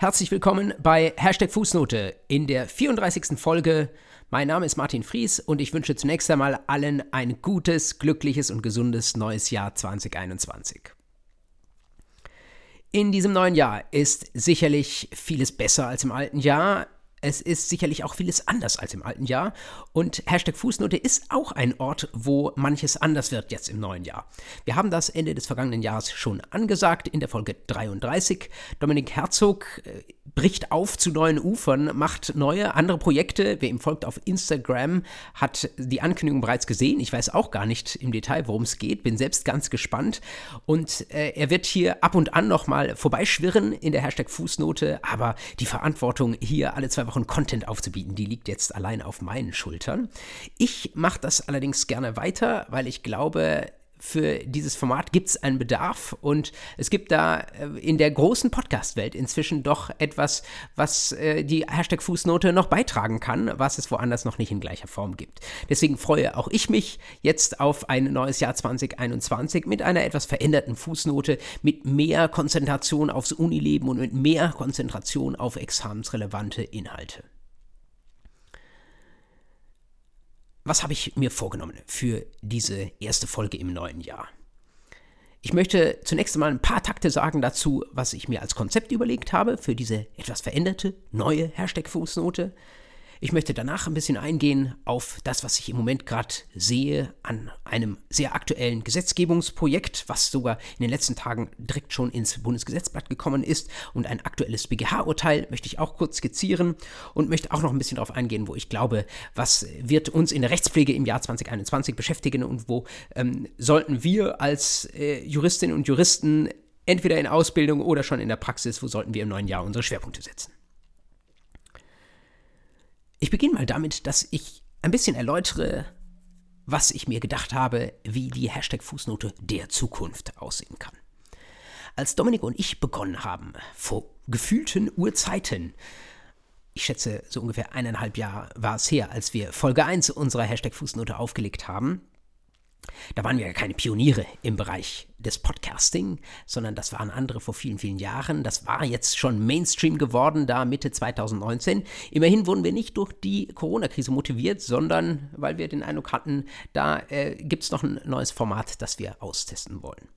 Herzlich willkommen bei Hashtag Fußnote in der 34. Folge. Mein Name ist Martin Fries und ich wünsche zunächst einmal allen ein gutes, glückliches und gesundes neues Jahr 2021. In diesem neuen Jahr ist sicherlich vieles besser als im alten Jahr. Es ist sicherlich auch vieles anders als im alten Jahr. Und Hashtag Fußnote ist auch ein Ort, wo manches anders wird jetzt im neuen Jahr. Wir haben das Ende des vergangenen Jahres schon angesagt in der Folge 33. Dominik Herzog äh, bricht auf zu neuen Ufern, macht neue, andere Projekte. Wer ihm folgt auf Instagram, hat die Ankündigung bereits gesehen. Ich weiß auch gar nicht im Detail, worum es geht, bin selbst ganz gespannt. Und äh, er wird hier ab und an nochmal vorbeischwirren in der Hashtag Fußnote, aber die Verantwortung, hier alle zwei Wochen Content aufzubieten, die liegt jetzt allein auf meinen Schultern. Ich mache das allerdings gerne weiter, weil ich glaube, für dieses Format gibt es einen Bedarf und es gibt da äh, in der großen Podcast-Welt inzwischen doch etwas, was äh, die Hashtag Fußnote noch beitragen kann, was es woanders noch nicht in gleicher Form gibt. Deswegen freue auch ich mich jetzt auf ein neues Jahr 2021 mit einer etwas veränderten Fußnote, mit mehr Konzentration aufs Unileben und mit mehr Konzentration auf examensrelevante Inhalte. Was habe ich mir vorgenommen für diese erste Folge im neuen Jahr? Ich möchte zunächst einmal ein paar Takte sagen dazu, was ich mir als Konzept überlegt habe für diese etwas veränderte, neue Hashtag-Fußnote. Ich möchte danach ein bisschen eingehen auf das, was ich im Moment gerade sehe an einem sehr aktuellen Gesetzgebungsprojekt, was sogar in den letzten Tagen direkt schon ins Bundesgesetzblatt gekommen ist. Und ein aktuelles BGH-Urteil möchte ich auch kurz skizzieren und möchte auch noch ein bisschen darauf eingehen, wo ich glaube, was wird uns in der Rechtspflege im Jahr 2021 beschäftigen und wo ähm, sollten wir als äh, Juristinnen und Juristen entweder in Ausbildung oder schon in der Praxis, wo sollten wir im neuen Jahr unsere Schwerpunkte setzen. Ich beginne mal damit, dass ich ein bisschen erläutere, was ich mir gedacht habe, wie die Hashtag Fußnote der Zukunft aussehen kann. Als Dominik und ich begonnen haben, vor gefühlten Urzeiten, ich schätze so ungefähr eineinhalb Jahre war es her, als wir Folge 1 unserer Hashtag Fußnote aufgelegt haben, da waren wir ja keine Pioniere im Bereich des Podcasting, sondern das waren andere vor vielen, vielen Jahren. Das war jetzt schon Mainstream geworden, da Mitte 2019. Immerhin wurden wir nicht durch die Corona-Krise motiviert, sondern weil wir den Eindruck hatten, da äh, gibt es noch ein neues Format, das wir austesten wollen.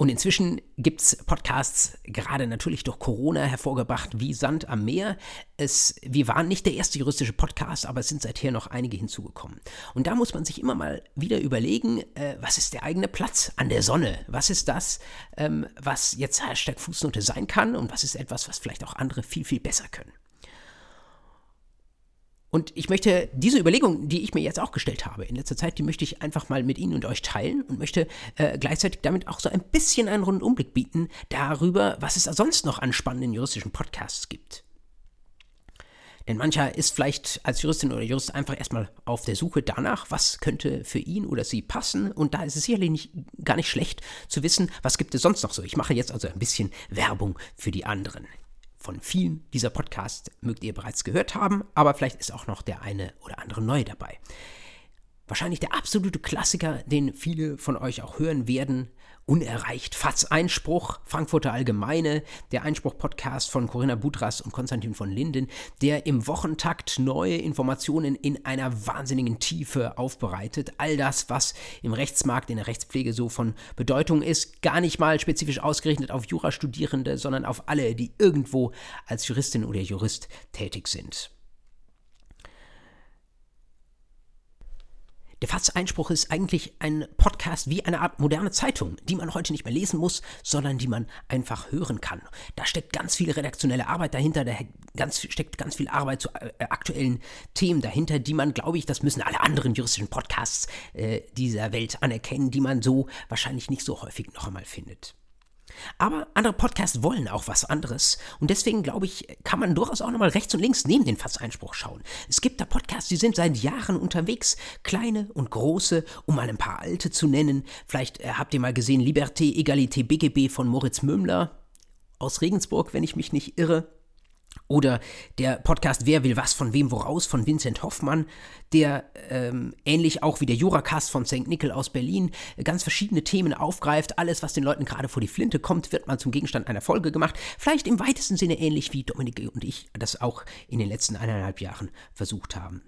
Und inzwischen gibt es Podcasts, gerade natürlich durch Corona hervorgebracht, wie Sand am Meer. Es, wir waren nicht der erste juristische Podcast, aber es sind seither noch einige hinzugekommen. Und da muss man sich immer mal wieder überlegen, äh, was ist der eigene Platz an der Sonne? Was ist das, ähm, was jetzt Hashtag Fußnote sein kann und was ist etwas, was vielleicht auch andere viel, viel besser können? Und ich möchte diese Überlegung, die ich mir jetzt auch gestellt habe in letzter Zeit, die möchte ich einfach mal mit Ihnen und euch teilen und möchte äh, gleichzeitig damit auch so ein bisschen einen runden Umblick bieten darüber, was es sonst noch an spannenden juristischen Podcasts gibt. Denn mancher ist vielleicht als Juristin oder Jurist einfach erstmal auf der Suche danach, was könnte für ihn oder sie passen. Und da ist es sicherlich nicht, gar nicht schlecht zu wissen, was gibt es sonst noch so. Ich mache jetzt also ein bisschen Werbung für die anderen von vielen dieser Podcasts mögt ihr bereits gehört haben, aber vielleicht ist auch noch der eine oder andere neu dabei. Wahrscheinlich der absolute Klassiker, den viele von euch auch hören werden, unerreicht. Fatz Einspruch, Frankfurter Allgemeine, der Einspruch-Podcast von Corinna Budras und Konstantin von Linden, der im Wochentakt neue Informationen in einer wahnsinnigen Tiefe aufbereitet. All das, was im Rechtsmarkt, in der Rechtspflege so von Bedeutung ist, gar nicht mal spezifisch ausgerechnet auf Jurastudierende, sondern auf alle, die irgendwo als Juristin oder Jurist tätig sind. Der Faz-Einspruch ist eigentlich ein Podcast wie eine Art moderne Zeitung, die man heute nicht mehr lesen muss, sondern die man einfach hören kann. Da steckt ganz viel redaktionelle Arbeit dahinter, da ganz, steckt ganz viel Arbeit zu äh, aktuellen Themen dahinter, die man, glaube ich, das müssen alle anderen juristischen Podcasts äh, dieser Welt anerkennen, die man so wahrscheinlich nicht so häufig noch einmal findet. Aber andere Podcasts wollen auch was anderes. Und deswegen, glaube ich, kann man durchaus auch nochmal rechts und links neben den Fasseinspruch schauen. Es gibt da Podcasts, die sind seit Jahren unterwegs. Kleine und große, um mal ein paar alte zu nennen. Vielleicht äh, habt ihr mal gesehen Liberté, Egalité, BGB von Moritz Mümmler aus Regensburg, wenn ich mich nicht irre. Oder der Podcast Wer will was von wem woraus von Vincent Hoffmann, der ähm, ähnlich auch wie der Juracast von St. Nickel aus Berlin ganz verschiedene Themen aufgreift. Alles, was den Leuten gerade vor die Flinte kommt, wird mal zum Gegenstand einer Folge gemacht. Vielleicht im weitesten Sinne ähnlich wie Dominik und ich das auch in den letzten eineinhalb Jahren versucht haben.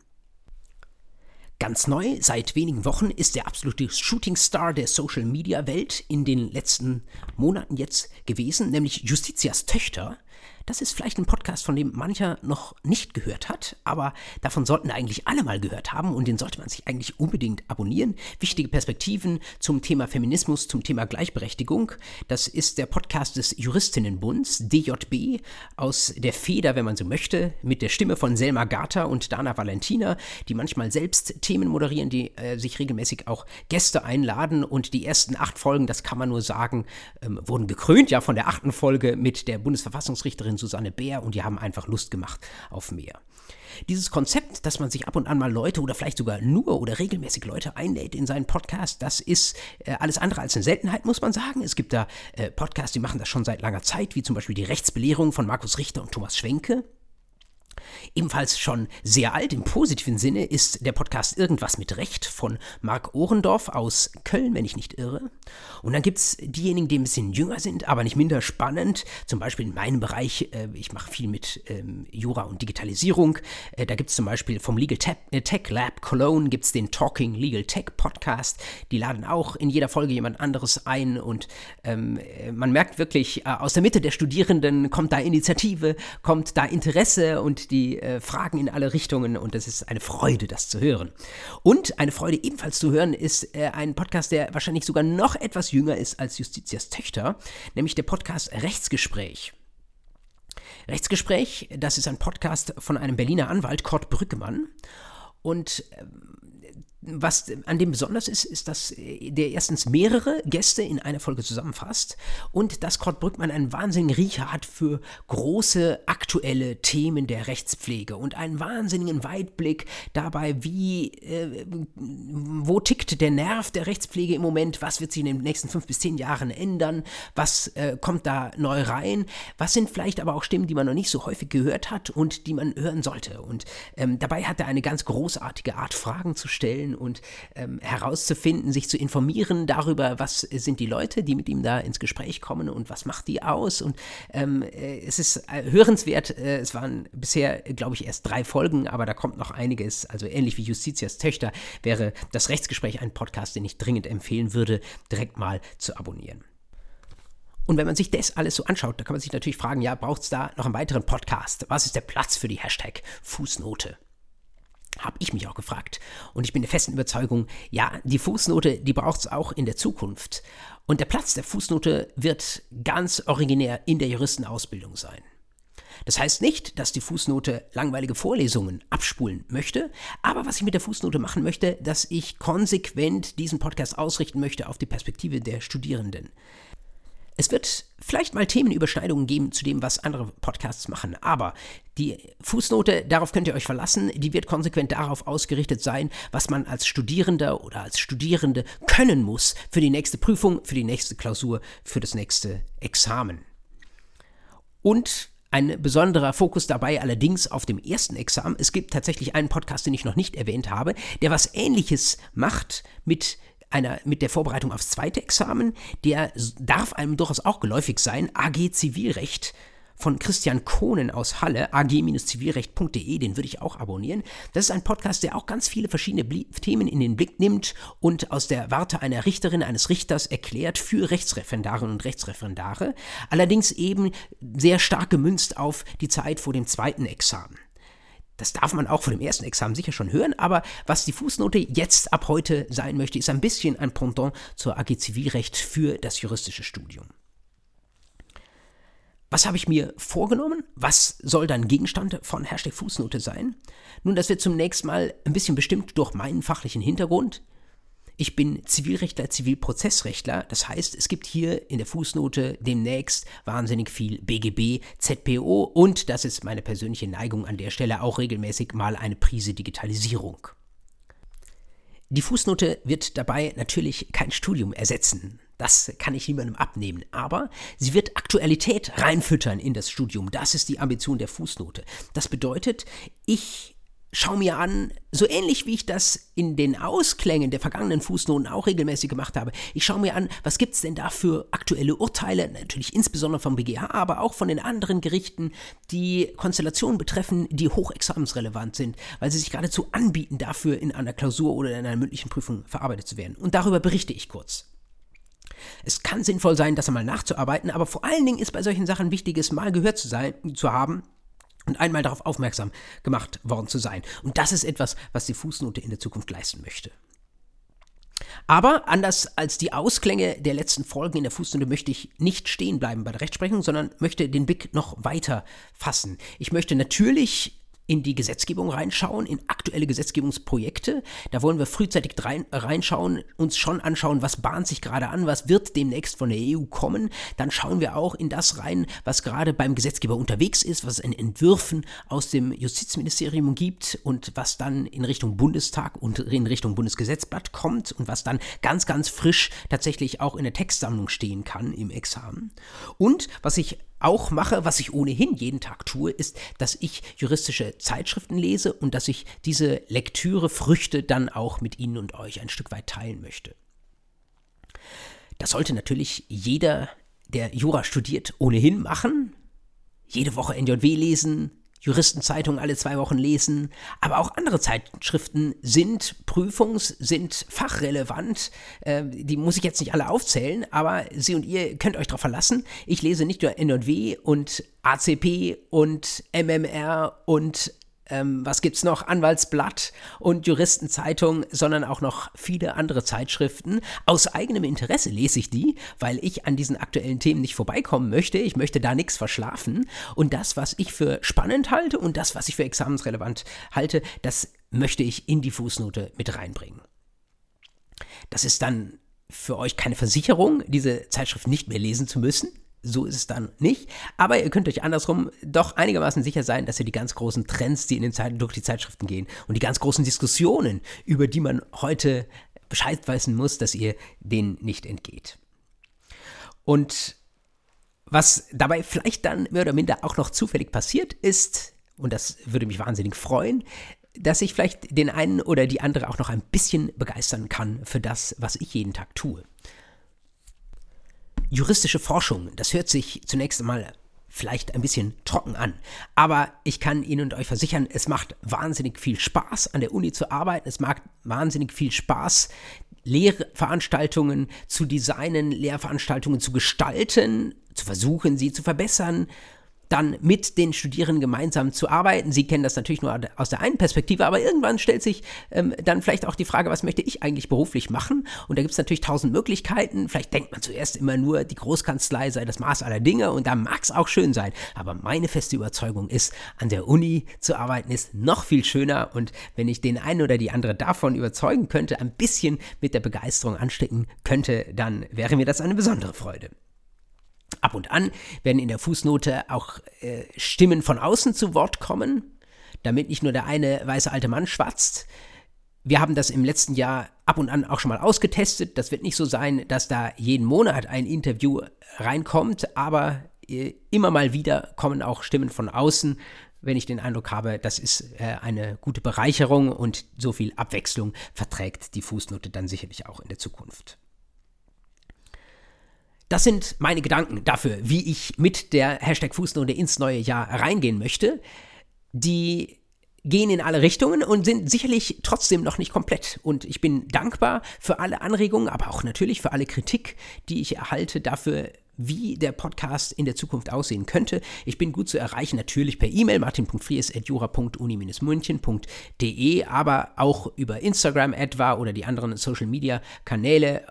Ganz neu, seit wenigen Wochen, ist der absolute Shootingstar der Social Media Welt in den letzten Monaten jetzt gewesen, nämlich Justitias Töchter. Das ist vielleicht ein Podcast, von dem mancher noch nicht gehört hat, aber davon sollten eigentlich alle mal gehört haben und den sollte man sich eigentlich unbedingt abonnieren. Wichtige Perspektiven zum Thema Feminismus, zum Thema Gleichberechtigung. Das ist der Podcast des Juristinnenbunds, DJB, aus der Feder, wenn man so möchte, mit der Stimme von Selma Gata und Dana Valentina, die manchmal selbst Themen moderieren, die äh, sich regelmäßig auch Gäste einladen und die ersten acht Folgen, das kann man nur sagen, ähm, wurden gekrönt ja von der achten Folge mit der Bundesverfassungsrichterin Redakteurin Susanne Bär und die haben einfach Lust gemacht auf mehr. Dieses Konzept, dass man sich ab und an mal Leute oder vielleicht sogar nur oder regelmäßig Leute einlädt in seinen Podcast, das ist äh, alles andere als eine Seltenheit, muss man sagen. Es gibt da äh, Podcasts, die machen das schon seit langer Zeit, wie zum Beispiel die Rechtsbelehrung von Markus Richter und Thomas Schwenke. Ebenfalls schon sehr alt im positiven Sinne ist der Podcast Irgendwas mit Recht von Marc Ohrendorf aus Köln, wenn ich nicht irre. Und dann gibt es diejenigen, die ein bisschen jünger sind, aber nicht minder spannend. Zum Beispiel in meinem Bereich, äh, ich mache viel mit ähm, Jura und Digitalisierung. Äh, da gibt es zum Beispiel vom Legal Tech, äh, Tech Lab Cologne gibt den Talking Legal Tech Podcast. Die laden auch in jeder Folge jemand anderes ein und ähm, äh, man merkt wirklich, äh, aus der Mitte der Studierenden kommt da Initiative, kommt da Interesse und die äh, Fragen in alle Richtungen und es ist eine Freude, das zu hören. Und eine Freude ebenfalls zu hören ist äh, ein Podcast, der wahrscheinlich sogar noch etwas jünger ist als Justitias Töchter, nämlich der Podcast Rechtsgespräch. Rechtsgespräch, das ist ein Podcast von einem Berliner Anwalt, Kurt Brückemann. Und ähm, was an dem besonders ist, ist, dass der erstens mehrere Gäste in einer Folge zusammenfasst und dass Kurt Brückmann einen wahnsinnigen Riecher hat für große aktuelle Themen der Rechtspflege und einen wahnsinnigen Weitblick dabei, wie, äh, wo tickt der Nerv der Rechtspflege im Moment, was wird sich in den nächsten fünf bis zehn Jahren ändern, was äh, kommt da neu rein, was sind vielleicht aber auch Stimmen, die man noch nicht so häufig gehört hat und die man hören sollte. Und ähm, dabei hat er eine ganz großartige Art, Fragen zu stellen und ähm, herauszufinden, sich zu informieren darüber, was sind die Leute, die mit ihm da ins Gespräch kommen und was macht die aus. Und ähm, äh, es ist äh, hörenswert. Äh, es waren bisher, glaube ich, erst drei Folgen, aber da kommt noch einiges. Also ähnlich wie Justitias Töchter wäre das Rechtsgespräch ein Podcast, den ich dringend empfehlen würde, direkt mal zu abonnieren. Und wenn man sich das alles so anschaut, da kann man sich natürlich fragen, ja, braucht es da noch einen weiteren Podcast? Was ist der Platz für die Hashtag Fußnote? Habe ich mich auch gefragt. Und ich bin der festen Überzeugung, ja, die Fußnote, die braucht es auch in der Zukunft. Und der Platz der Fußnote wird ganz originär in der Juristenausbildung sein. Das heißt nicht, dass die Fußnote langweilige Vorlesungen abspulen möchte, aber was ich mit der Fußnote machen möchte, dass ich konsequent diesen Podcast ausrichten möchte auf die Perspektive der Studierenden. Es wird vielleicht mal Themenüberschneidungen geben zu dem, was andere Podcasts machen, aber die Fußnote, darauf könnt ihr euch verlassen, die wird konsequent darauf ausgerichtet sein, was man als Studierender oder als Studierende können muss für die nächste Prüfung, für die nächste Klausur, für das nächste Examen. Und ein besonderer Fokus dabei allerdings auf dem ersten Examen. Es gibt tatsächlich einen Podcast, den ich noch nicht erwähnt habe, der was Ähnliches macht mit einer, mit der Vorbereitung aufs zweite Examen, der darf einem durchaus auch geläufig sein, AG Zivilrecht von Christian Kohnen aus Halle, ag-zivilrecht.de, den würde ich auch abonnieren. Das ist ein Podcast, der auch ganz viele verschiedene Themen in den Blick nimmt und aus der Warte einer Richterin, eines Richters erklärt für Rechtsreferendarinnen und Rechtsreferendare, allerdings eben sehr stark gemünzt auf die Zeit vor dem zweiten Examen. Das darf man auch vor dem ersten Examen sicher schon hören, aber was die Fußnote jetzt ab heute sein möchte, ist ein bisschen ein Pendant zur AG Zivilrecht für das juristische Studium. Was habe ich mir vorgenommen? Was soll dann Gegenstand von Hashtag Fußnote sein? Nun, das wird zunächst mal ein bisschen bestimmt durch meinen fachlichen Hintergrund. Ich bin Zivilrechtler, Zivilprozessrechtler. Das heißt, es gibt hier in der Fußnote demnächst wahnsinnig viel BGB, ZPO und, das ist meine persönliche Neigung an der Stelle, auch regelmäßig mal eine Prise Digitalisierung. Die Fußnote wird dabei natürlich kein Studium ersetzen. Das kann ich niemandem abnehmen. Aber sie wird Aktualität reinfüttern in das Studium. Das ist die Ambition der Fußnote. Das bedeutet, ich schau mir an, so ähnlich wie ich das in den Ausklängen der vergangenen Fußnoten auch regelmäßig gemacht habe. Ich schaue mir an, was gibt es denn da für aktuelle Urteile, natürlich insbesondere vom BGH, aber auch von den anderen Gerichten, die Konstellationen betreffen, die hochexamensrelevant sind, weil sie sich geradezu anbieten, dafür in einer Klausur oder in einer mündlichen Prüfung verarbeitet zu werden. Und darüber berichte ich kurz. Es kann sinnvoll sein, das einmal nachzuarbeiten, aber vor allen Dingen ist bei solchen Sachen wichtig, mal gehört zu sein, zu haben und einmal darauf aufmerksam gemacht worden zu sein. Und das ist etwas, was die Fußnote in der Zukunft leisten möchte. Aber anders als die Ausklänge der letzten Folgen in der Fußnote möchte ich nicht stehen bleiben bei der Rechtsprechung, sondern möchte den Blick noch weiter fassen. Ich möchte natürlich in die Gesetzgebung reinschauen, in aktuelle Gesetzgebungsprojekte. Da wollen wir frühzeitig rein, reinschauen, uns schon anschauen, was bahnt sich gerade an, was wird demnächst von der EU kommen. Dann schauen wir auch in das rein, was gerade beim Gesetzgeber unterwegs ist, was es in Entwürfen aus dem Justizministerium gibt und was dann in Richtung Bundestag und in Richtung Bundesgesetzblatt kommt und was dann ganz, ganz frisch tatsächlich auch in der Textsammlung stehen kann im Examen. Und was ich auch mache, was ich ohnehin jeden Tag tue, ist, dass ich juristische Zeitschriften lese und dass ich diese Lektüre Früchte dann auch mit Ihnen und euch ein Stück weit teilen möchte. Das sollte natürlich jeder, der Jura studiert, ohnehin machen. Jede Woche NJW lesen, Juristenzeitungen alle zwei Wochen lesen, aber auch andere Zeitschriften sind prüfungs-, sind fachrelevant. Äh, die muss ich jetzt nicht alle aufzählen, aber Sie und ihr könnt euch darauf verlassen. Ich lese nicht nur NW und ACP und MMR und ähm, was gibt's noch, Anwaltsblatt und Juristenzeitung, sondern auch noch viele andere Zeitschriften. Aus eigenem Interesse lese ich die, weil ich an diesen aktuellen Themen nicht vorbeikommen möchte. Ich möchte da nichts verschlafen. Und das, was ich für spannend halte und das, was ich für examensrelevant halte, das möchte ich in die Fußnote mit reinbringen. Das ist dann für euch keine Versicherung, diese Zeitschrift nicht mehr lesen zu müssen. So ist es dann nicht. Aber ihr könnt euch andersrum doch einigermaßen sicher sein, dass ihr die ganz großen Trends, die in den Zeiten durch die Zeitschriften gehen und die ganz großen Diskussionen, über die man heute Bescheid wissen muss, dass ihr denen nicht entgeht. Und was dabei vielleicht dann mehr oder minder auch noch zufällig passiert ist, und das würde mich wahnsinnig freuen, dass ich vielleicht den einen oder die andere auch noch ein bisschen begeistern kann für das, was ich jeden Tag tue juristische Forschung, das hört sich zunächst einmal vielleicht ein bisschen trocken an. Aber ich kann Ihnen und euch versichern, es macht wahnsinnig viel Spaß, an der Uni zu arbeiten. Es macht wahnsinnig viel Spaß, Lehrveranstaltungen zu designen, Lehrveranstaltungen zu gestalten, zu versuchen, sie zu verbessern dann mit den Studierenden gemeinsam zu arbeiten. Sie kennen das natürlich nur aus der einen Perspektive, aber irgendwann stellt sich ähm, dann vielleicht auch die Frage, was möchte ich eigentlich beruflich machen? Und da gibt es natürlich tausend Möglichkeiten. Vielleicht denkt man zuerst immer nur, die Großkanzlei sei das Maß aller Dinge und da mag es auch schön sein. Aber meine feste Überzeugung ist, an der Uni zu arbeiten ist noch viel schöner und wenn ich den einen oder die andere davon überzeugen könnte, ein bisschen mit der Begeisterung anstecken könnte, dann wäre mir das eine besondere Freude. Ab und an werden in der Fußnote auch äh, Stimmen von außen zu Wort kommen, damit nicht nur der eine weiße alte Mann schwatzt. Wir haben das im letzten Jahr ab und an auch schon mal ausgetestet. Das wird nicht so sein, dass da jeden Monat ein Interview reinkommt, aber äh, immer mal wieder kommen auch Stimmen von außen, wenn ich den Eindruck habe, das ist äh, eine gute Bereicherung und so viel Abwechslung verträgt die Fußnote dann sicherlich auch in der Zukunft. Das sind meine Gedanken dafür, wie ich mit der Hashtag Fußnote ins neue Jahr reingehen möchte. Die gehen in alle Richtungen und sind sicherlich trotzdem noch nicht komplett. Und ich bin dankbar für alle Anregungen, aber auch natürlich für alle Kritik, die ich erhalte dafür, wie der Podcast in der Zukunft aussehen könnte. Ich bin gut zu erreichen, natürlich per E-Mail martin.fries.jura.uni-münchen.de, aber auch über Instagram etwa oder die anderen Social-Media-Kanäle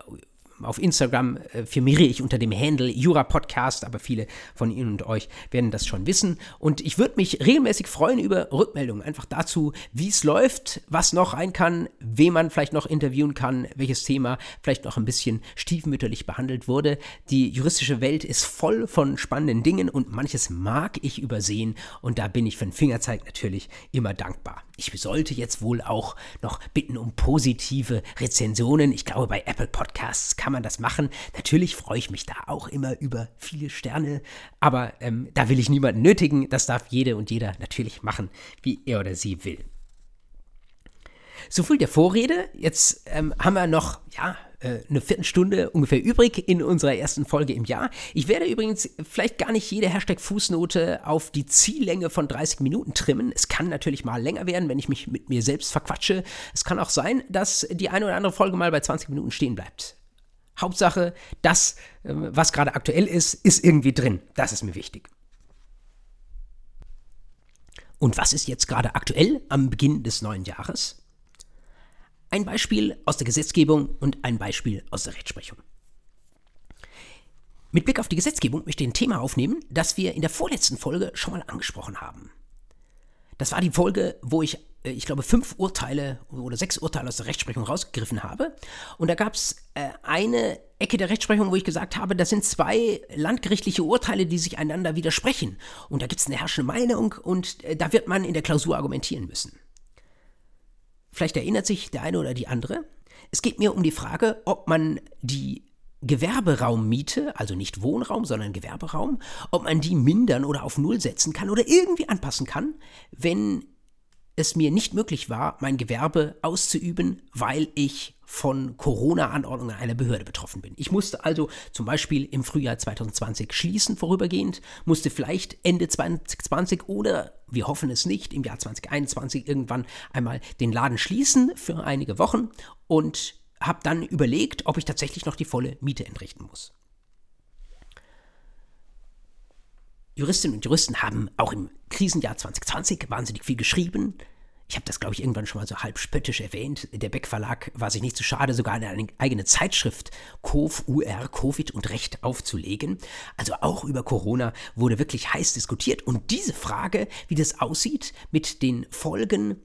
auf Instagram äh, firmiere ich unter dem Handle Jura Podcast, aber viele von Ihnen und euch werden das schon wissen. Und ich würde mich regelmäßig freuen über Rückmeldungen, einfach dazu, wie es läuft, was noch rein kann, wen man vielleicht noch interviewen kann, welches Thema vielleicht noch ein bisschen stiefmütterlich behandelt wurde. Die juristische Welt ist voll von spannenden Dingen und manches mag ich übersehen und da bin ich für den Fingerzeig natürlich immer dankbar. Ich sollte jetzt wohl auch noch bitten um positive Rezensionen. Ich glaube, bei Apple Podcasts kann kann man das machen. Natürlich freue ich mich da auch immer über viele Sterne, aber ähm, da will ich niemanden nötigen. Das darf jede und jeder natürlich machen, wie er oder sie will. So viel der Vorrede. Jetzt ähm, haben wir noch, ja, äh, eine Viertelstunde ungefähr übrig in unserer ersten Folge im Jahr. Ich werde übrigens vielleicht gar nicht jede Hashtag-Fußnote auf die Ziellänge von 30 Minuten trimmen. Es kann natürlich mal länger werden, wenn ich mich mit mir selbst verquatsche. Es kann auch sein, dass die eine oder andere Folge mal bei 20 Minuten stehen bleibt. Hauptsache, das, ähm, was gerade aktuell ist, ist irgendwie drin. Das ist mir wichtig. Und was ist jetzt gerade aktuell am Beginn des neuen Jahres? Ein Beispiel aus der Gesetzgebung und ein Beispiel aus der Rechtsprechung. Mit Blick auf die Gesetzgebung möchte ich ein Thema aufnehmen, das wir in der vorletzten Folge schon mal angesprochen haben. Das war die Folge, wo ich, ich glaube, fünf Urteile oder sechs Urteile aus der Rechtsprechung rausgegriffen habe. Und da gab es äh, eine Ecke der Rechtsprechung, wo ich gesagt habe, das sind zwei landgerichtliche Urteile, die sich einander widersprechen. Und da gibt es eine herrschende Meinung und äh, da wird man in der Klausur argumentieren müssen. Vielleicht erinnert sich der eine oder die andere. Es geht mir um die Frage, ob man die Gewerberaummiete, also nicht Wohnraum, sondern Gewerberaum, ob man die mindern oder auf Null setzen kann oder irgendwie anpassen kann, wenn es mir nicht möglich war, mein Gewerbe auszuüben, weil ich von Corona-Anordnungen einer Behörde betroffen bin. Ich musste also zum Beispiel im Frühjahr 2020 schließen vorübergehend, musste vielleicht Ende 2020 oder wir hoffen es nicht, im Jahr 2021 irgendwann einmal den Laden schließen für einige Wochen und habe dann überlegt, ob ich tatsächlich noch die volle Miete entrichten muss. Juristinnen und Juristen haben auch im Krisenjahr 2020 wahnsinnig viel geschrieben, ich habe das, glaube ich, irgendwann schon mal so halb spöttisch erwähnt. Der Beck Verlag war sich nicht zu so schade, sogar eine eigene Zeitschrift COV, UR, Covid und Recht aufzulegen. Also auch über Corona wurde wirklich heiß diskutiert. Und diese Frage, wie das aussieht mit den Folgen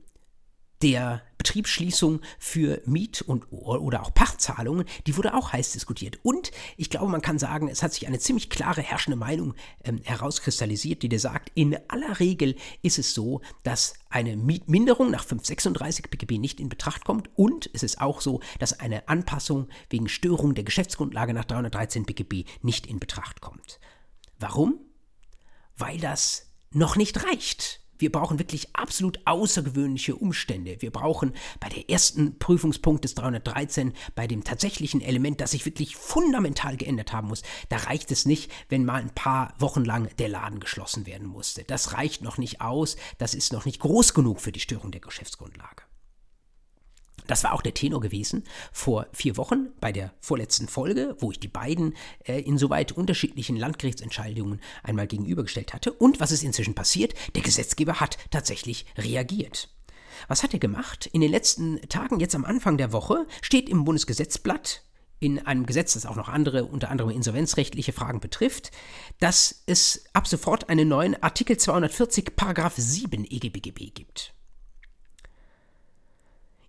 der Betriebsschließung für Miet- und oder auch Pachtzahlungen, die wurde auch heiß diskutiert. Und ich glaube, man kann sagen, es hat sich eine ziemlich klare herrschende Meinung ähm, herauskristallisiert, die dir sagt, in aller Regel ist es so, dass eine Mietminderung nach 536 BGB nicht in Betracht kommt und es ist auch so, dass eine Anpassung wegen Störung der Geschäftsgrundlage nach 313 BGB nicht in Betracht kommt. Warum? Weil das noch nicht reicht. Wir brauchen wirklich absolut außergewöhnliche Umstände. Wir brauchen bei der ersten Prüfungspunkt des 313, bei dem tatsächlichen Element, das sich wirklich fundamental geändert haben muss, da reicht es nicht, wenn mal ein paar Wochen lang der Laden geschlossen werden musste. Das reicht noch nicht aus, das ist noch nicht groß genug für die Störung der Geschäftsgrundlage. Das war auch der Tenor gewesen vor vier Wochen bei der vorletzten Folge, wo ich die beiden äh, insoweit unterschiedlichen Landgerichtsentscheidungen einmal gegenübergestellt hatte. Und was ist inzwischen passiert? Der Gesetzgeber hat tatsächlich reagiert. Was hat er gemacht? In den letzten Tagen, jetzt am Anfang der Woche, steht im Bundesgesetzblatt, in einem Gesetz, das auch noch andere, unter anderem insolvenzrechtliche Fragen betrifft, dass es ab sofort einen neuen Artikel 240 Paragraph 7 EGBGB gibt.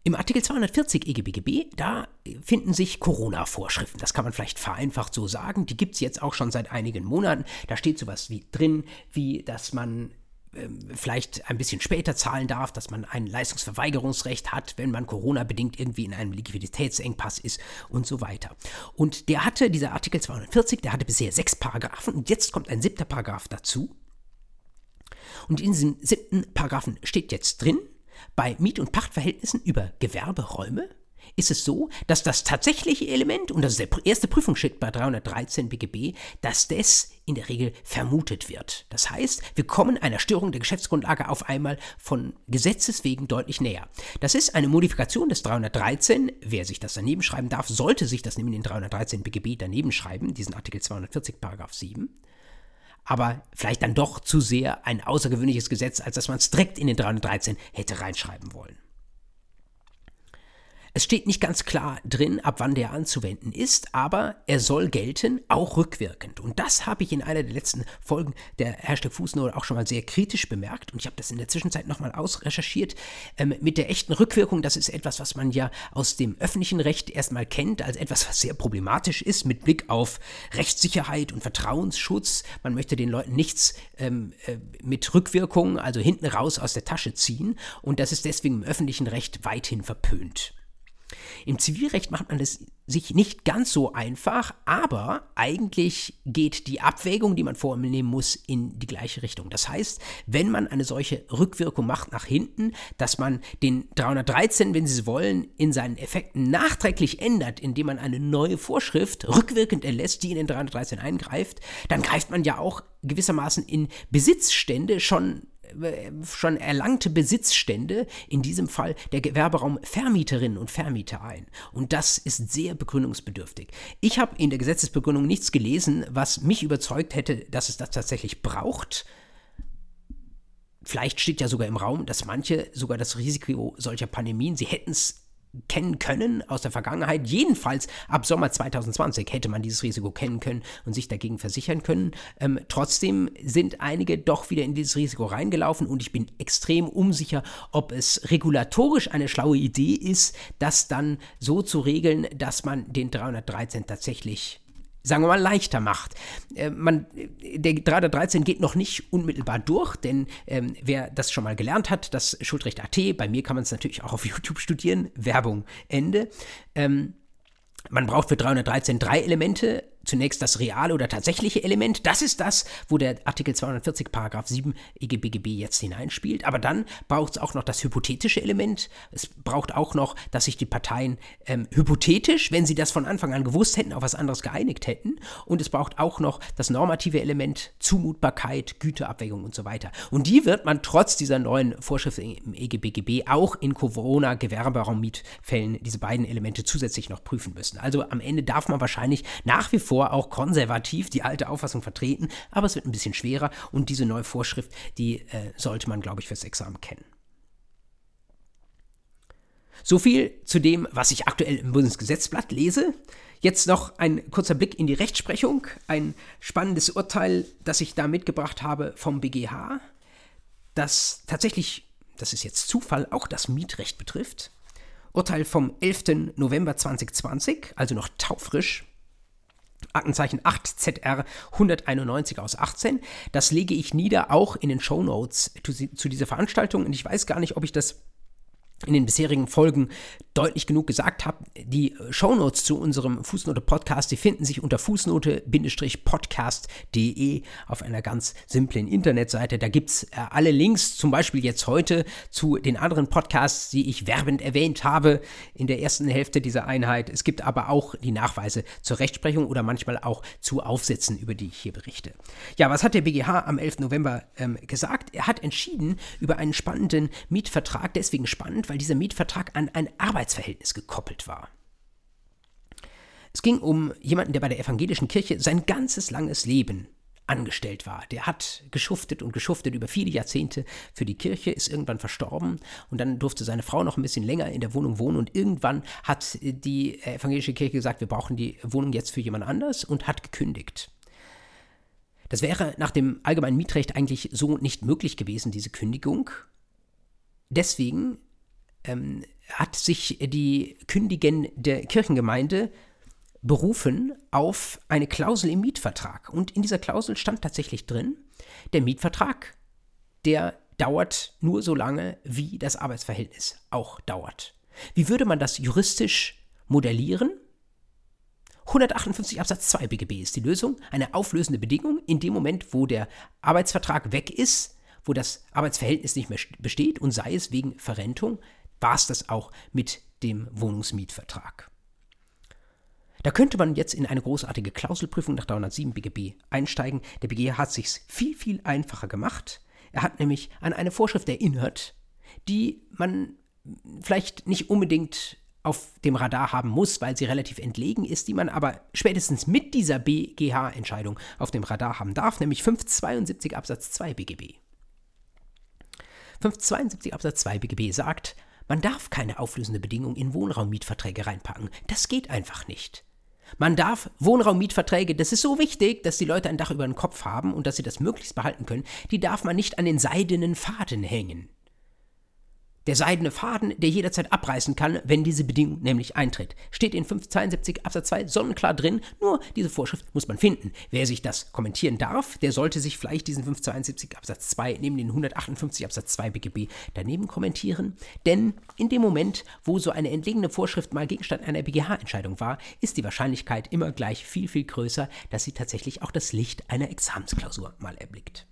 Im Artikel 240 EGBGB, da finden sich Corona-Vorschriften. Das kann man vielleicht vereinfacht so sagen. Die gibt es jetzt auch schon seit einigen Monaten. Da steht sowas wie drin, wie dass man ähm, vielleicht ein bisschen später zahlen darf, dass man ein Leistungsverweigerungsrecht hat, wenn man Corona-bedingt irgendwie in einem Liquiditätsengpass ist und so weiter. Und der hatte, dieser Artikel 240, der hatte bisher sechs Paragraphen und jetzt kommt ein siebter Paragraph dazu. Und in diesem siebten Paragraphen steht jetzt drin, bei Miet- und Pachtverhältnissen über Gewerberäume ist es so, dass das tatsächliche Element, und das ist der erste Prüfungsschritt bei 313 BGB, dass das in der Regel vermutet wird. Das heißt, wir kommen einer Störung der Geschäftsgrundlage auf einmal von Gesetzes wegen deutlich näher. Das ist eine Modifikation des 313. Wer sich das daneben schreiben darf, sollte sich das nämlich in den 313 BGB daneben schreiben, diesen Artikel 240 Paragraph 7 aber vielleicht dann doch zu sehr ein außergewöhnliches Gesetz, als dass man es direkt in den 313 hätte reinschreiben wollen. Es steht nicht ganz klar drin, ab wann der anzuwenden ist, aber er soll gelten, auch rückwirkend. Und das habe ich in einer der letzten Folgen der Hashtag Fußnote auch schon mal sehr kritisch bemerkt. Und ich habe das in der Zwischenzeit nochmal ausrecherchiert. Ähm, mit der echten Rückwirkung, das ist etwas, was man ja aus dem öffentlichen Recht erstmal kennt, als etwas, was sehr problematisch ist, mit Blick auf Rechtssicherheit und Vertrauensschutz. Man möchte den Leuten nichts ähm, äh, mit Rückwirkung, also hinten raus aus der Tasche ziehen. Und das ist deswegen im öffentlichen Recht weithin verpönt. Im Zivilrecht macht man es sich nicht ganz so einfach, aber eigentlich geht die Abwägung, die man vornehmen muss, in die gleiche Richtung. Das heißt, wenn man eine solche Rückwirkung macht nach hinten, dass man den 313, wenn Sie es wollen, in seinen Effekten nachträglich ändert, indem man eine neue Vorschrift rückwirkend erlässt, die in den 313 eingreift, dann greift man ja auch gewissermaßen in Besitzstände schon schon erlangte Besitzstände, in diesem Fall der Gewerberaum Vermieterinnen und Vermieter ein. Und das ist sehr begründungsbedürftig. Ich habe in der Gesetzesbegründung nichts gelesen, was mich überzeugt hätte, dass es das tatsächlich braucht. Vielleicht steht ja sogar im Raum, dass manche sogar das Risiko solcher Pandemien, sie hätten es kennen können aus der Vergangenheit. Jedenfalls ab Sommer 2020 hätte man dieses Risiko kennen können und sich dagegen versichern können. Ähm, trotzdem sind einige doch wieder in dieses Risiko reingelaufen und ich bin extrem unsicher, ob es regulatorisch eine schlaue Idee ist, das dann so zu regeln, dass man den 313 tatsächlich sagen wir mal, leichter macht. Äh, man, der 313 geht noch nicht unmittelbar durch, denn ähm, wer das schon mal gelernt hat, das Schuldrecht AT, bei mir kann man es natürlich auch auf YouTube studieren, Werbung, Ende. Ähm, man braucht für 313 drei Elemente zunächst das reale oder tatsächliche Element. Das ist das, wo der Artikel 240 Paragraph 7 EGBGB jetzt hineinspielt. Aber dann braucht es auch noch das hypothetische Element. Es braucht auch noch, dass sich die Parteien ähm, hypothetisch, wenn sie das von Anfang an gewusst hätten, auf was anderes geeinigt hätten. Und es braucht auch noch das normative Element, Zumutbarkeit, Güteabwägung und so weiter. Und die wird man trotz dieser neuen Vorschrift im EGBGB auch in Corona-Gewerberaummietfällen diese beiden Elemente zusätzlich noch prüfen müssen. Also am Ende darf man wahrscheinlich nach wie vor vor auch konservativ die alte Auffassung vertreten, aber es wird ein bisschen schwerer und diese neue Vorschrift, die äh, sollte man, glaube ich, fürs Examen kennen. So viel zu dem, was ich aktuell im Bundesgesetzblatt lese. Jetzt noch ein kurzer Blick in die Rechtsprechung. Ein spannendes Urteil, das ich da mitgebracht habe vom BGH, das tatsächlich, das ist jetzt Zufall, auch das Mietrecht betrifft. Urteil vom 11. November 2020, also noch taufrisch. Aktenzeichen 8ZR 191 aus 18. Das lege ich nieder, auch in den Show Notes zu, zu dieser Veranstaltung. Und ich weiß gar nicht, ob ich das in den bisherigen Folgen deutlich genug gesagt habe, die Shownotes zu unserem Fußnote-Podcast, die finden sich unter fußnote-podcast.de auf einer ganz simplen Internetseite. Da gibt es äh, alle Links, zum Beispiel jetzt heute zu den anderen Podcasts, die ich werbend erwähnt habe in der ersten Hälfte dieser Einheit. Es gibt aber auch die Nachweise zur Rechtsprechung oder manchmal auch zu Aufsätzen, über die ich hier berichte. Ja, was hat der BGH am 11. November ähm, gesagt? Er hat entschieden über einen spannenden Mietvertrag, deswegen spannend, weil dieser Mietvertrag an ein Arbeitsverhältnis gekoppelt war. Es ging um jemanden, der bei der evangelischen Kirche sein ganzes langes Leben angestellt war. Der hat geschuftet und geschuftet über viele Jahrzehnte für die Kirche, ist irgendwann verstorben und dann durfte seine Frau noch ein bisschen länger in der Wohnung wohnen und irgendwann hat die evangelische Kirche gesagt, wir brauchen die Wohnung jetzt für jemand anders und hat gekündigt. Das wäre nach dem allgemeinen Mietrecht eigentlich so nicht möglich gewesen, diese Kündigung. Deswegen ähm, hat sich die Kündigin der Kirchengemeinde berufen auf eine Klausel im Mietvertrag. Und in dieser Klausel stand tatsächlich drin, der Mietvertrag, der dauert nur so lange, wie das Arbeitsverhältnis auch dauert. Wie würde man das juristisch modellieren? 158 Absatz 2 BGB ist die Lösung, eine auflösende Bedingung. In dem Moment, wo der Arbeitsvertrag weg ist, wo das Arbeitsverhältnis nicht mehr besteht und sei es wegen Verrentung, war es das auch mit dem Wohnungsmietvertrag. Da könnte man jetzt in eine großartige Klauselprüfung nach 307 BGB einsteigen. Der BGH hat sich viel, viel einfacher gemacht. Er hat nämlich an eine Vorschrift erinnert, die man vielleicht nicht unbedingt auf dem Radar haben muss, weil sie relativ entlegen ist, die man aber spätestens mit dieser BGH-Entscheidung auf dem Radar haben darf, nämlich 572 Absatz 2 BGB. 572 Absatz 2 BGB sagt, man darf keine auflösende Bedingung in Wohnraummietverträge reinpacken. Das geht einfach nicht. Man darf Wohnraummietverträge, das ist so wichtig, dass die Leute ein Dach über den Kopf haben und dass sie das möglichst behalten können, die darf man nicht an den seidenen Faden hängen. Der seidene Faden, der jederzeit abreißen kann, wenn diese Bedingung nämlich eintritt. Steht in 572 Absatz 2 sonnenklar drin, nur diese Vorschrift muss man finden. Wer sich das kommentieren darf, der sollte sich vielleicht diesen 572 Absatz 2 neben den 158 Absatz 2 BGB daneben kommentieren, denn in dem Moment, wo so eine entlegene Vorschrift mal Gegenstand einer BGH-Entscheidung war, ist die Wahrscheinlichkeit immer gleich viel, viel größer, dass sie tatsächlich auch das Licht einer Examensklausur mal erblickt.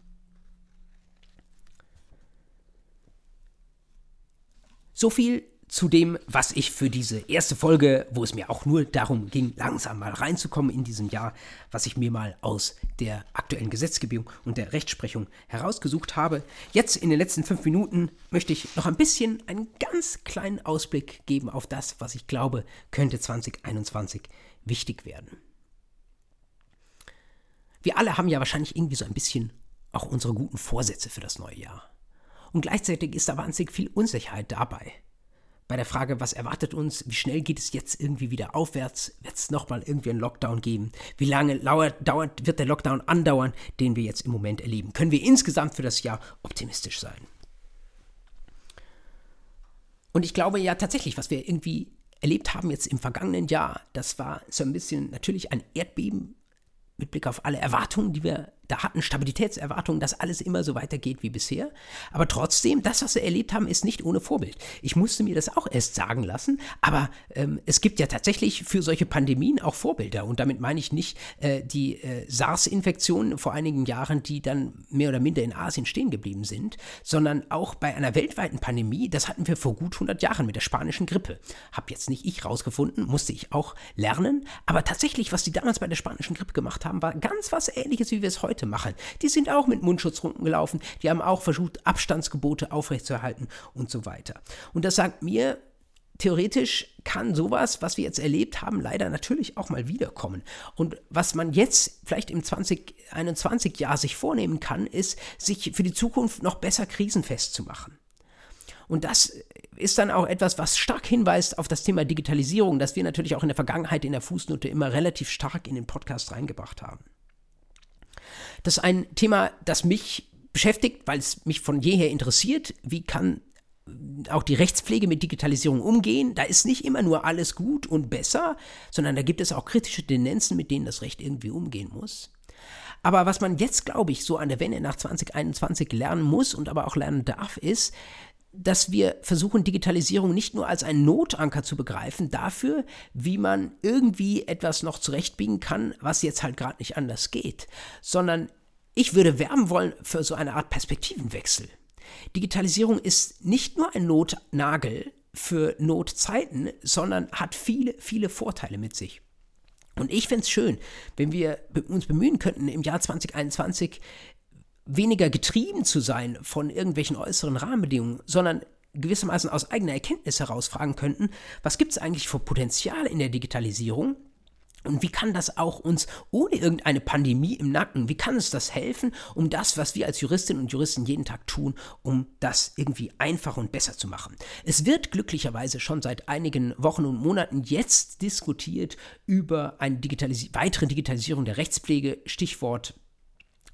So viel zu dem, was ich für diese erste Folge, wo es mir auch nur darum ging, langsam mal reinzukommen in diesem Jahr, was ich mir mal aus der aktuellen Gesetzgebung und der Rechtsprechung herausgesucht habe. Jetzt in den letzten fünf Minuten möchte ich noch ein bisschen einen ganz kleinen Ausblick geben auf das, was ich glaube, könnte 2021 wichtig werden. Wir alle haben ja wahrscheinlich irgendwie so ein bisschen auch unsere guten Vorsätze für das neue Jahr. Und gleichzeitig ist da wahnsinnig viel Unsicherheit dabei. Bei der Frage, was erwartet uns, wie schnell geht es jetzt irgendwie wieder aufwärts, wird es nochmal irgendwie einen Lockdown geben, wie lange dauert, wird der Lockdown andauern, den wir jetzt im Moment erleben. Können wir insgesamt für das Jahr optimistisch sein? Und ich glaube ja tatsächlich, was wir irgendwie erlebt haben jetzt im vergangenen Jahr, das war so ein bisschen natürlich ein Erdbeben mit Blick auf alle Erwartungen, die wir da hatten Stabilitätserwartungen, dass alles immer so weitergeht wie bisher. Aber trotzdem, das, was wir erlebt haben, ist nicht ohne Vorbild. Ich musste mir das auch erst sagen lassen, aber ähm, es gibt ja tatsächlich für solche Pandemien auch Vorbilder. Und damit meine ich nicht äh, die äh, SARS-Infektion vor einigen Jahren, die dann mehr oder minder in Asien stehen geblieben sind, sondern auch bei einer weltweiten Pandemie, das hatten wir vor gut 100 Jahren mit der spanischen Grippe. Hab jetzt nicht ich rausgefunden, musste ich auch lernen. Aber tatsächlich, was die damals bei der spanischen Grippe gemacht haben, war ganz was Ähnliches, wie wir es heute heute machen. Die sind auch mit Mundschutz rumgelaufen, die haben auch versucht, Abstandsgebote aufrechtzuerhalten und so weiter. Und das sagt mir, theoretisch kann sowas, was wir jetzt erlebt haben, leider natürlich auch mal wiederkommen. Und was man jetzt vielleicht im 2021 Jahr sich vornehmen kann, ist, sich für die Zukunft noch besser krisenfest zu machen. Und das ist dann auch etwas, was stark hinweist auf das Thema Digitalisierung, das wir natürlich auch in der Vergangenheit in der Fußnote immer relativ stark in den Podcast reingebracht haben. Das ist ein Thema, das mich beschäftigt, weil es mich von jeher interessiert. Wie kann auch die Rechtspflege mit Digitalisierung umgehen. Da ist nicht immer nur alles gut und besser, sondern da gibt es auch kritische Tendenzen, mit denen das Recht irgendwie umgehen muss. Aber was man jetzt, glaube ich, so an der Wende nach 2021 lernen muss und aber auch lernen darf, ist, dass wir versuchen, Digitalisierung nicht nur als einen Notanker zu begreifen dafür, wie man irgendwie etwas noch zurechtbiegen kann, was jetzt halt gerade nicht anders geht, sondern ich würde werben wollen für so eine Art Perspektivenwechsel. Digitalisierung ist nicht nur ein Notnagel für Notzeiten, sondern hat viele, viele Vorteile mit sich. Und ich fände es schön, wenn wir uns bemühen könnten, im Jahr 2021 weniger getrieben zu sein von irgendwelchen äußeren Rahmenbedingungen, sondern gewissermaßen aus eigener Erkenntnis heraus fragen könnten, was gibt es eigentlich für Potenzial in der Digitalisierung? Und wie kann das auch uns ohne irgendeine Pandemie im Nacken, wie kann uns das helfen, um das, was wir als Juristinnen und Juristen jeden Tag tun, um das irgendwie einfacher und besser zu machen? Es wird glücklicherweise schon seit einigen Wochen und Monaten jetzt diskutiert über eine Digitalis weitere Digitalisierung der Rechtspflege, Stichwort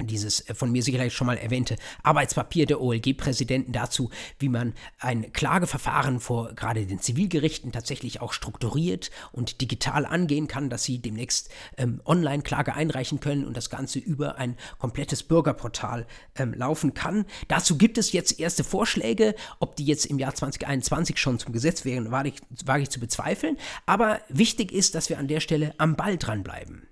dieses äh, von mir sicherlich schon mal erwähnte Arbeitspapier der OLG-Präsidenten dazu, wie man ein Klageverfahren vor gerade den Zivilgerichten tatsächlich auch strukturiert und digital angehen kann, dass sie demnächst ähm, Online-Klage einreichen können und das Ganze über ein komplettes Bürgerportal ähm, laufen kann. Dazu gibt es jetzt erste Vorschläge, ob die jetzt im Jahr 2021 schon zum Gesetz wären, wage ich, wage ich zu bezweifeln. Aber wichtig ist, dass wir an der Stelle am Ball dranbleiben.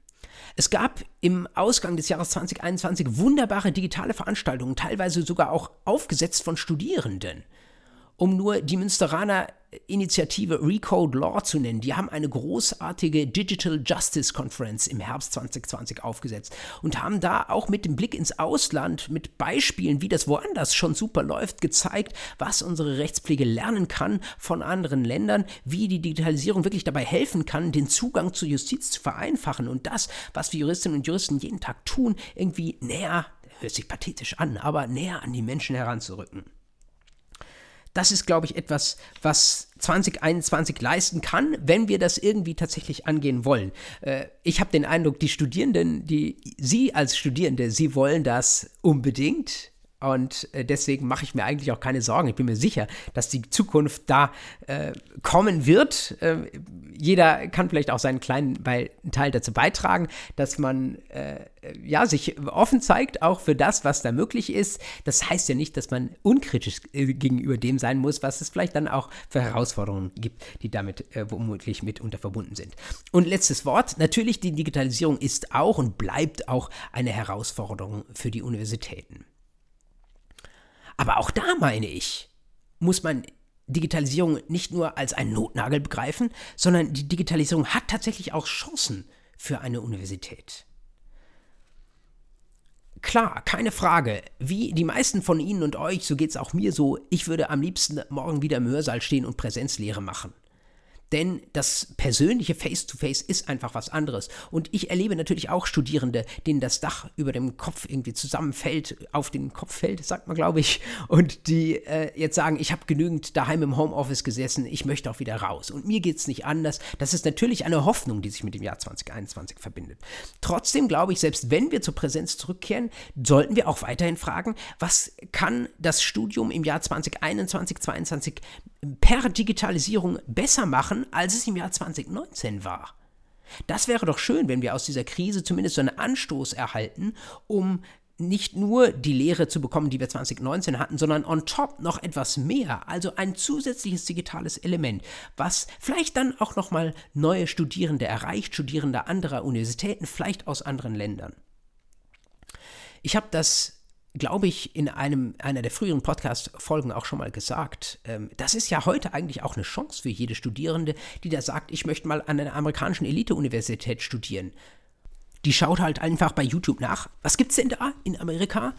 Es gab im Ausgang des Jahres 2021 wunderbare digitale Veranstaltungen, teilweise sogar auch aufgesetzt von Studierenden um nur die Münsteraner Initiative Recode Law zu nennen. Die haben eine großartige Digital Justice Conference im Herbst 2020 aufgesetzt und haben da auch mit dem Blick ins Ausland, mit Beispielen, wie das woanders schon super läuft, gezeigt, was unsere Rechtspflege lernen kann von anderen Ländern, wie die Digitalisierung wirklich dabei helfen kann, den Zugang zur Justiz zu vereinfachen und das, was wir Juristinnen und Juristen jeden Tag tun, irgendwie näher, hört sich pathetisch an, aber näher an die Menschen heranzurücken. Das ist, glaube ich, etwas, was 2021 leisten kann, wenn wir das irgendwie tatsächlich angehen wollen. Äh, ich habe den Eindruck, die Studierenden, die Sie als Studierende, Sie wollen das unbedingt. Und äh, deswegen mache ich mir eigentlich auch keine Sorgen. Ich bin mir sicher, dass die Zukunft da äh, kommen wird. Äh, jeder kann vielleicht auch seinen kleinen Teil dazu beitragen, dass man äh, ja, sich offen zeigt, auch für das, was da möglich ist. Das heißt ja nicht, dass man unkritisch äh, gegenüber dem sein muss, was es vielleicht dann auch für Herausforderungen gibt, die damit äh, womöglich mitunter verbunden sind. Und letztes Wort, natürlich, die Digitalisierung ist auch und bleibt auch eine Herausforderung für die Universitäten. Aber auch da meine ich, muss man Digitalisierung nicht nur als einen Notnagel begreifen, sondern die Digitalisierung hat tatsächlich auch Chancen für eine Universität. Klar, keine Frage. Wie die meisten von Ihnen und euch, so geht es auch mir so, ich würde am liebsten morgen wieder im Hörsaal stehen und Präsenzlehre machen. Denn das persönliche Face-to-Face -face ist einfach was anderes. Und ich erlebe natürlich auch Studierende, denen das Dach über dem Kopf irgendwie zusammenfällt, auf den Kopf fällt, sagt man, glaube ich, und die äh, jetzt sagen, ich habe genügend daheim im Homeoffice gesessen, ich möchte auch wieder raus. Und mir geht es nicht anders. Das ist natürlich eine Hoffnung, die sich mit dem Jahr 2021 verbindet. Trotzdem glaube ich, selbst wenn wir zur Präsenz zurückkehren, sollten wir auch weiterhin fragen, was kann das Studium im Jahr 2021, 2022 per Digitalisierung besser machen, als es im Jahr 2019 war. Das wäre doch schön, wenn wir aus dieser Krise zumindest so einen Anstoß erhalten, um nicht nur die Lehre zu bekommen, die wir 2019 hatten, sondern on top noch etwas mehr, also ein zusätzliches digitales Element, was vielleicht dann auch noch mal neue Studierende erreicht, Studierende anderer Universitäten, vielleicht aus anderen Ländern. Ich habe das glaube ich, in einem, einer der früheren Podcast-Folgen auch schon mal gesagt. Ähm, das ist ja heute eigentlich auch eine Chance für jede Studierende, die da sagt, ich möchte mal an einer amerikanischen Elite-Universität studieren. Die schaut halt einfach bei YouTube nach. Was gibt es denn da in Amerika?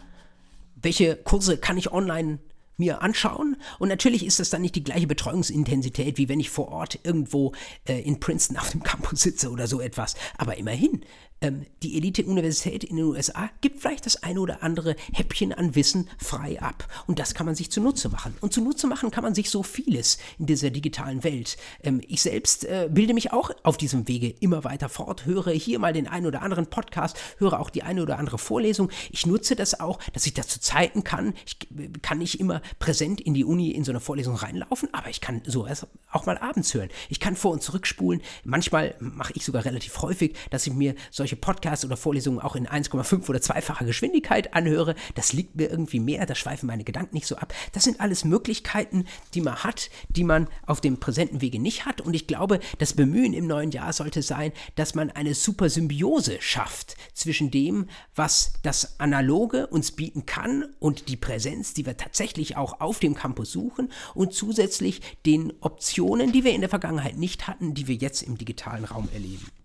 Welche Kurse kann ich online mir anschauen. Und natürlich ist das dann nicht die gleiche Betreuungsintensität, wie wenn ich vor Ort irgendwo äh, in Princeton auf dem Campus sitze oder so etwas. Aber immerhin, ähm, die Elite-Universität in den USA gibt vielleicht das eine oder andere Häppchen an Wissen frei ab. Und das kann man sich zunutze machen. Und zunutze machen kann man sich so vieles in dieser digitalen Welt. Ähm, ich selbst äh, bilde mich auch auf diesem Wege immer weiter fort, höre hier mal den einen oder anderen Podcast, höre auch die eine oder andere Vorlesung. Ich nutze das auch, dass ich das zu Zeiten kann. Ich äh, kann nicht immer präsent in die Uni in so eine Vorlesung reinlaufen, aber ich kann sowas auch mal abends hören. Ich kann vor und zurückspulen. Manchmal mache ich sogar relativ häufig, dass ich mir solche solche Podcasts oder Vorlesungen auch in 1,5 oder zweifacher Geschwindigkeit anhöre. Das liegt mir irgendwie mehr, da schweifen meine Gedanken nicht so ab. Das sind alles Möglichkeiten, die man hat, die man auf dem präsenten Wege nicht hat. Und ich glaube, das Bemühen im neuen Jahr sollte sein, dass man eine super Symbiose schafft zwischen dem, was das Analoge uns bieten kann und die Präsenz, die wir tatsächlich auch auf dem Campus suchen und zusätzlich den Optionen, die wir in der Vergangenheit nicht hatten, die wir jetzt im digitalen Raum erleben.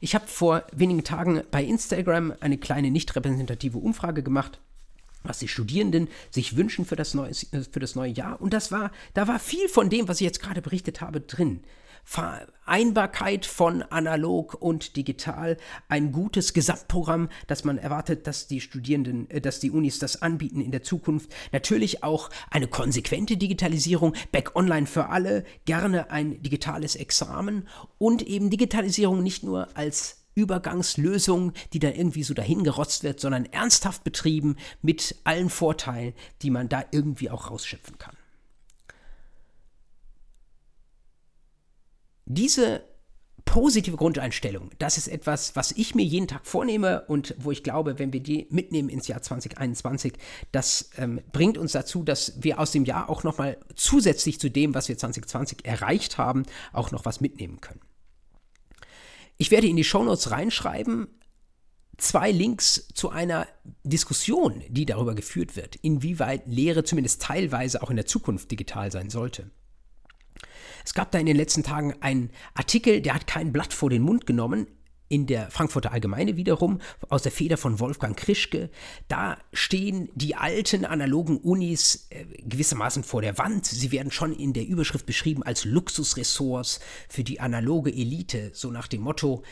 Ich habe vor wenigen Tagen bei Instagram eine kleine nicht repräsentative Umfrage gemacht was die Studierenden sich wünschen für das, neue, für das neue Jahr. Und das war, da war viel von dem, was ich jetzt gerade berichtet habe, drin. Vereinbarkeit von analog und digital, ein gutes Gesamtprogramm, das man erwartet, dass die Studierenden, äh, dass die Unis das anbieten in der Zukunft. Natürlich auch eine konsequente Digitalisierung, Back Online für alle, gerne ein digitales Examen und eben Digitalisierung nicht nur als Übergangslösung, die dann irgendwie so dahingerotzt wird, sondern ernsthaft betrieben mit allen Vorteilen, die man da irgendwie auch rausschöpfen kann. Diese positive Grundeinstellung, das ist etwas, was ich mir jeden Tag vornehme und wo ich glaube, wenn wir die mitnehmen ins Jahr 2021, das ähm, bringt uns dazu, dass wir aus dem Jahr auch nochmal zusätzlich zu dem, was wir 2020 erreicht haben, auch noch was mitnehmen können. Ich werde in die Shownotes reinschreiben, zwei Links zu einer Diskussion, die darüber geführt wird, inwieweit Lehre zumindest teilweise auch in der Zukunft digital sein sollte. Es gab da in den letzten Tagen einen Artikel, der hat kein Blatt vor den Mund genommen, in der Frankfurter Allgemeine wiederum, aus der Feder von Wolfgang Krischke. Da stehen die alten analogen Unis äh, gewissermaßen vor der Wand. Sie werden schon in der Überschrift beschrieben als Luxusressorts für die analoge Elite, so nach dem Motto,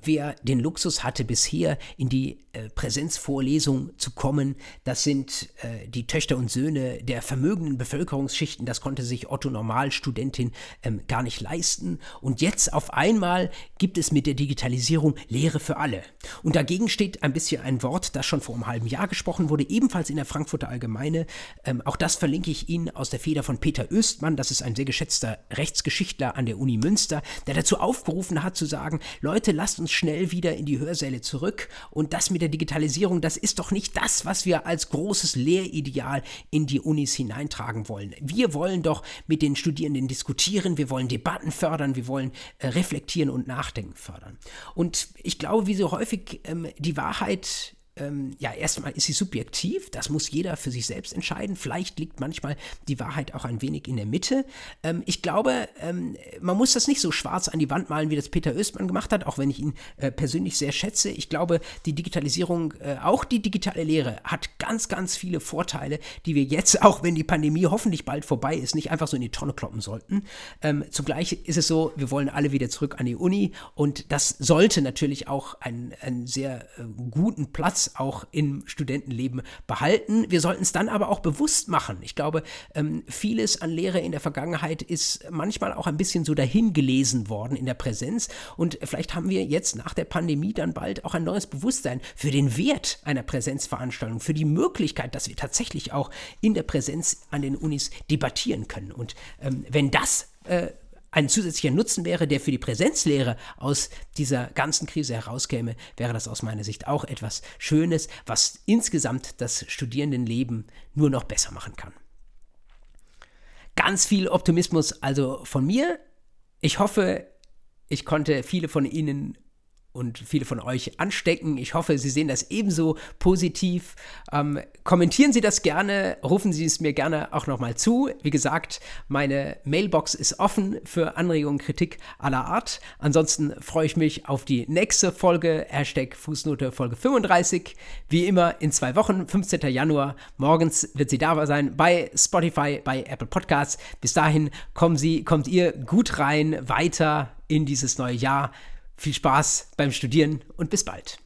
Wer den Luxus hatte, bisher in die äh, Präsenzvorlesung zu kommen, das sind äh, die Töchter und Söhne der vermögenden Bevölkerungsschichten. Das konnte sich Otto Normalstudentin ähm, gar nicht leisten. Und jetzt auf einmal gibt es mit der Digitalisierung Lehre für alle. Und dagegen steht ein bisschen ein Wort, das schon vor einem halben Jahr gesprochen wurde, ebenfalls in der Frankfurter Allgemeine. Ähm, auch das verlinke ich Ihnen aus der Feder von Peter Östmann. Das ist ein sehr geschätzter Rechtsgeschichtler an der Uni Münster, der dazu aufgerufen hat zu sagen, Leute, lasst uns uns schnell wieder in die Hörsäle zurück. Und das mit der Digitalisierung, das ist doch nicht das, was wir als großes Lehrideal in die Unis hineintragen wollen. Wir wollen doch mit den Studierenden diskutieren, wir wollen Debatten fördern, wir wollen äh, reflektieren und nachdenken fördern. Und ich glaube, wie so häufig ähm, die Wahrheit ähm, ja, erstmal ist sie subjektiv, das muss jeder für sich selbst entscheiden. Vielleicht liegt manchmal die Wahrheit auch ein wenig in der Mitte. Ähm, ich glaube, ähm, man muss das nicht so schwarz an die Wand malen, wie das Peter Östmann gemacht hat, auch wenn ich ihn äh, persönlich sehr schätze. Ich glaube, die Digitalisierung, äh, auch die digitale Lehre, hat ganz, ganz viele Vorteile, die wir jetzt, auch wenn die Pandemie hoffentlich bald vorbei ist, nicht einfach so in die Tonne kloppen sollten. Ähm, zugleich ist es so, wir wollen alle wieder zurück an die Uni und das sollte natürlich auch einen, einen sehr äh, guten Platz auch im Studentenleben behalten. Wir sollten es dann aber auch bewusst machen. Ich glaube, ähm, vieles an Lehre in der Vergangenheit ist manchmal auch ein bisschen so dahingelesen worden in der Präsenz. Und vielleicht haben wir jetzt nach der Pandemie dann bald auch ein neues Bewusstsein für den Wert einer Präsenzveranstaltung, für die Möglichkeit, dass wir tatsächlich auch in der Präsenz an den Unis debattieren können. Und ähm, wenn das äh, ein zusätzlicher Nutzen wäre, der für die Präsenzlehre aus dieser ganzen Krise herauskäme, wäre das aus meiner Sicht auch etwas Schönes, was insgesamt das Studierendenleben nur noch besser machen kann. Ganz viel Optimismus also von mir. Ich hoffe, ich konnte viele von Ihnen und viele von euch anstecken. Ich hoffe, Sie sehen das ebenso positiv. Ähm, kommentieren Sie das gerne, rufen Sie es mir gerne auch nochmal zu. Wie gesagt, meine Mailbox ist offen für Anregungen, Kritik aller Art. Ansonsten freue ich mich auf die nächste Folge, Hashtag Fußnote Folge 35. Wie immer in zwei Wochen, 15. Januar. Morgens wird sie da sein bei Spotify, bei Apple Podcasts. Bis dahin kommen Sie, kommt ihr gut rein, weiter in dieses neue Jahr. Viel Spaß beim Studieren und bis bald.